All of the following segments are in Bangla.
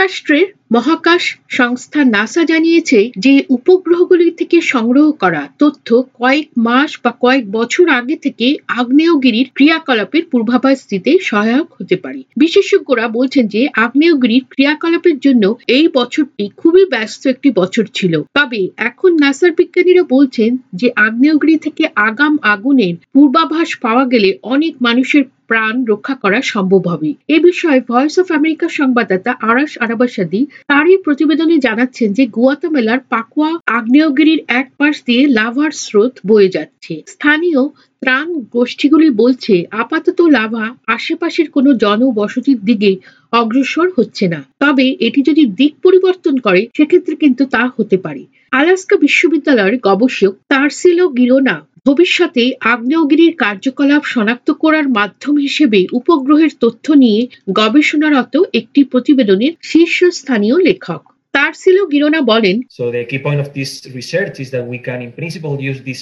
যুক্তরাষ্ট্রের মহাকাশ সংস্থা নাসা জানিয়েছে যে উপগ্রহগুলি থেকে সংগ্রহ করা তথ্য কয়েক মাস বা কয়েক বছর আগে থেকে আগ্নেয়গিরির ক্রিয়াকলাপের পূর্বাভাস দিতে সহায়ক হতে পারে। বিশেষজ্ঞরা বলছেন যে আগ্নেয়গিরির ক্রিয়াকলাপের জন্য এই বছরটি খুবই ব্যস্ত একটি বছর ছিল। তবে এখন নাসার বিজ্ঞানীরা বলছেন যে আগ্নেয়গিরি থেকে আগাম আগুনের পূর্বাভাস পাওয়া গেলে অনেক মানুষের প্রাণ রক্ষা করা সম্ভব হবে। এ বিষয়ে ভয়েস অফ আমেরিকা সংবাদদাতা আরাস আরাবাসাদি তারই প্রতিবেদনে জানাচ্ছেন যে গুয়াতামেলার পাকুয়া আগ্নেয়গিরির এক পাশ দিয়ে লাভার স্রোত বয়ে যাচ্ছে। স্থানীয় ত্রাণ গোষ্ঠীগুলি বলছে, আপাতত লাভা আশেপাশের কোনো জনবসতির দিকে অগ্রসর হচ্ছে না। তবে এটি যদি দিক পরিবর্তন করে, সেক্ষেত্রে কিন্তু তা হতে পারে। আলাস্কা বিশ্ববিদ্যালয়ের গবেষক তারসিলো গিরোনা ভবিষ্যতে আগ্নেয়গিরির কার্যকলাপ শনাক্ত করার মাধ্যম হিসেবে উপগ্রহের তথ্য নিয়ে গবেষণারত একটি প্রতিবেদনের শীর্ষস্থানীয় লেখক। তারসিলো গিরোনা বলেন So the key point of this research is that we can in principle use this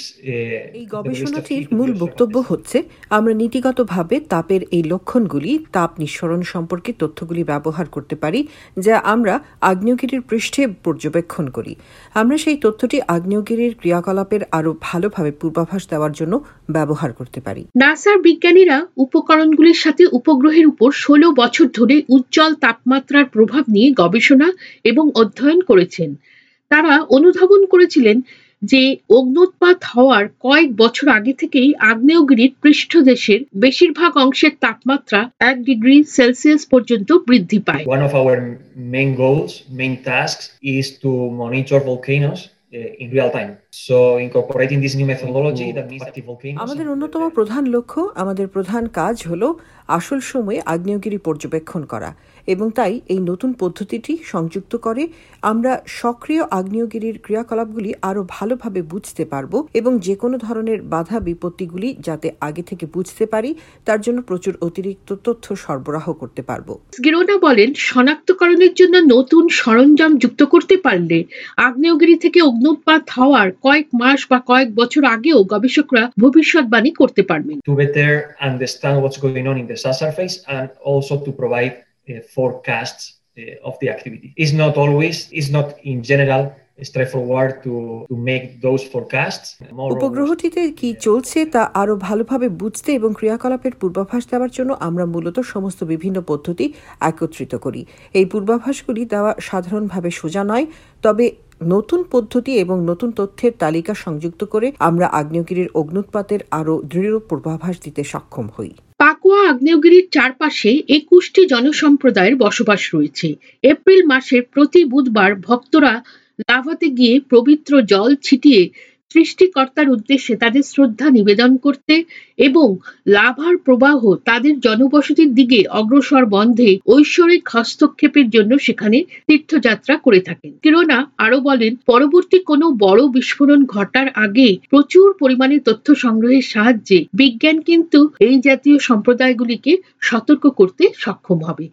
এই গবেষণাটির মূল বক্তব্য হচ্ছে আমরা নীতিগতভাবে তাপের এই লক্ষণগুলি তাপ নিঃসরণ সম্পর্কে তথ্যগুলি ব্যবহার করতে পারি যা আমরা আগ্নেয়গিরির পৃষ্ঠে পর্যবেক্ষণ করি। আমরা সেই তথ্যটি আগ্নেয়গিরির ক্রিয়াকলাপের আরও ভালোভাবে পূর্বাভাস দেওয়ার জন্য ব্যবহার করতে পারি। নাসার বিজ্ঞানীরা উপকরণগুলির সাথে উপগ্রহের উপর ষোলো বছর ধরে উজ্জ্বল তাপমাত্রার প্রভাব নিয়ে গবেষণা এবং অধ্যয়ন করেছেন তারা অনুধাবন করেছিলেন যে অগ্নুৎপাত হওয়ার কয়েক বছর আগে থেকেই আগ্নেয়গিরির পৃষ্ঠদেশের বেশিরভাগ অংশের তাপমাত্রা এক ডিগ্রি সেলসিয়াস পর্যন্ত বৃদ্ধি পায়. So incorporating this new methodology, that means active volcanoes. আমাদের অন্যতম প্রধান লক্ষ্য আমাদের প্রধান কাজ হল আসল সময়ে আগ্নেয়গিরি পর্যবেক্ষণ করা এবং তাই এই নতুন পদ্ধতিটি সংযুক্ত করে আমরা সক্রিয় আগ্নেয়গিরির ক্রিয়াকলাপগুলি আরও ভালোভাবে বুঝতে পারব এবং যে কোনো ধরনের বাধা বিপত্তিগুলি যাতে আগে থেকে বুঝতে পারি তার জন্য প্রচুর অতিরিক্ত তথ্য সরবরাহ করতে পারব গিরোনা বলেন শনাক্তকরণের জন্য নতুন সরঞ্জাম যুক্ত করতে পারলে আগ্নেয়গিরি থেকে অগ্নুৎপাত হওয়ার কয়েক মাস বা কয়েক বছর আগেও গবেষকরা ভবিষ্যৎবাণী করতে পারবেন। To better understand what's going on in the surface and also to provide forecasts of the activity is not always is not in general straightforward to to উপগ্রহটিতে কি চলছে তা আরও ভালোভাবে বুঝতে এবং ক্রিয়াকলাপের পূর্বাভাস দেওয়ার জন্য আমরা মূলত সমস্ত বিভিন্ন পদ্ধতি একত্রিত করি। এই পূর্বাভাসগুলি দেওয়া সাধারণভাবে সোজা নয় তবে নতুন পদ্ধতি এবং নতুন তথ্যের তালিকা সংযুক্ত করে আমরা আগ্নেয়গিরির অগ্নুৎপাতের আরও দৃঢ় পূর্বাভাস দিতে সক্ষম হই। পাকুয়া আগ্নেয়গিরির চারপাশে একুশটি জনসম্প্রদায়ের বসবাস রয়েছে। এপ্রিল মাসের প্রতি বুধবার ভক্তরা লাভাতে গিয়ে পবিত্র জল ছিটিয়ে সৃষ্টিকর্তার উদ্দেশ্যে তাদের শ্রদ্ধা নিবেদন করতে এবং লাভার প্রবাহ তাদের জনবসতির দিকে অগ্রসর বন্ধে ঐশ্বরিক হস্তক্ষেপের জন্য সেখানে তীর্থযাত্রা করে থাকেন। কিরোনা আরও বলেন, পরবর্তী কোনো বড় বিস্ফোরণ ঘটার আগে প্রচুর পরিমাণে তথ্য সংগ্রহের সাহায্যে বিজ্ঞান কিন্তু এই জাতীয় সম্প্রদায়গুলিকে সতর্ক করতে সক্ষম হবে।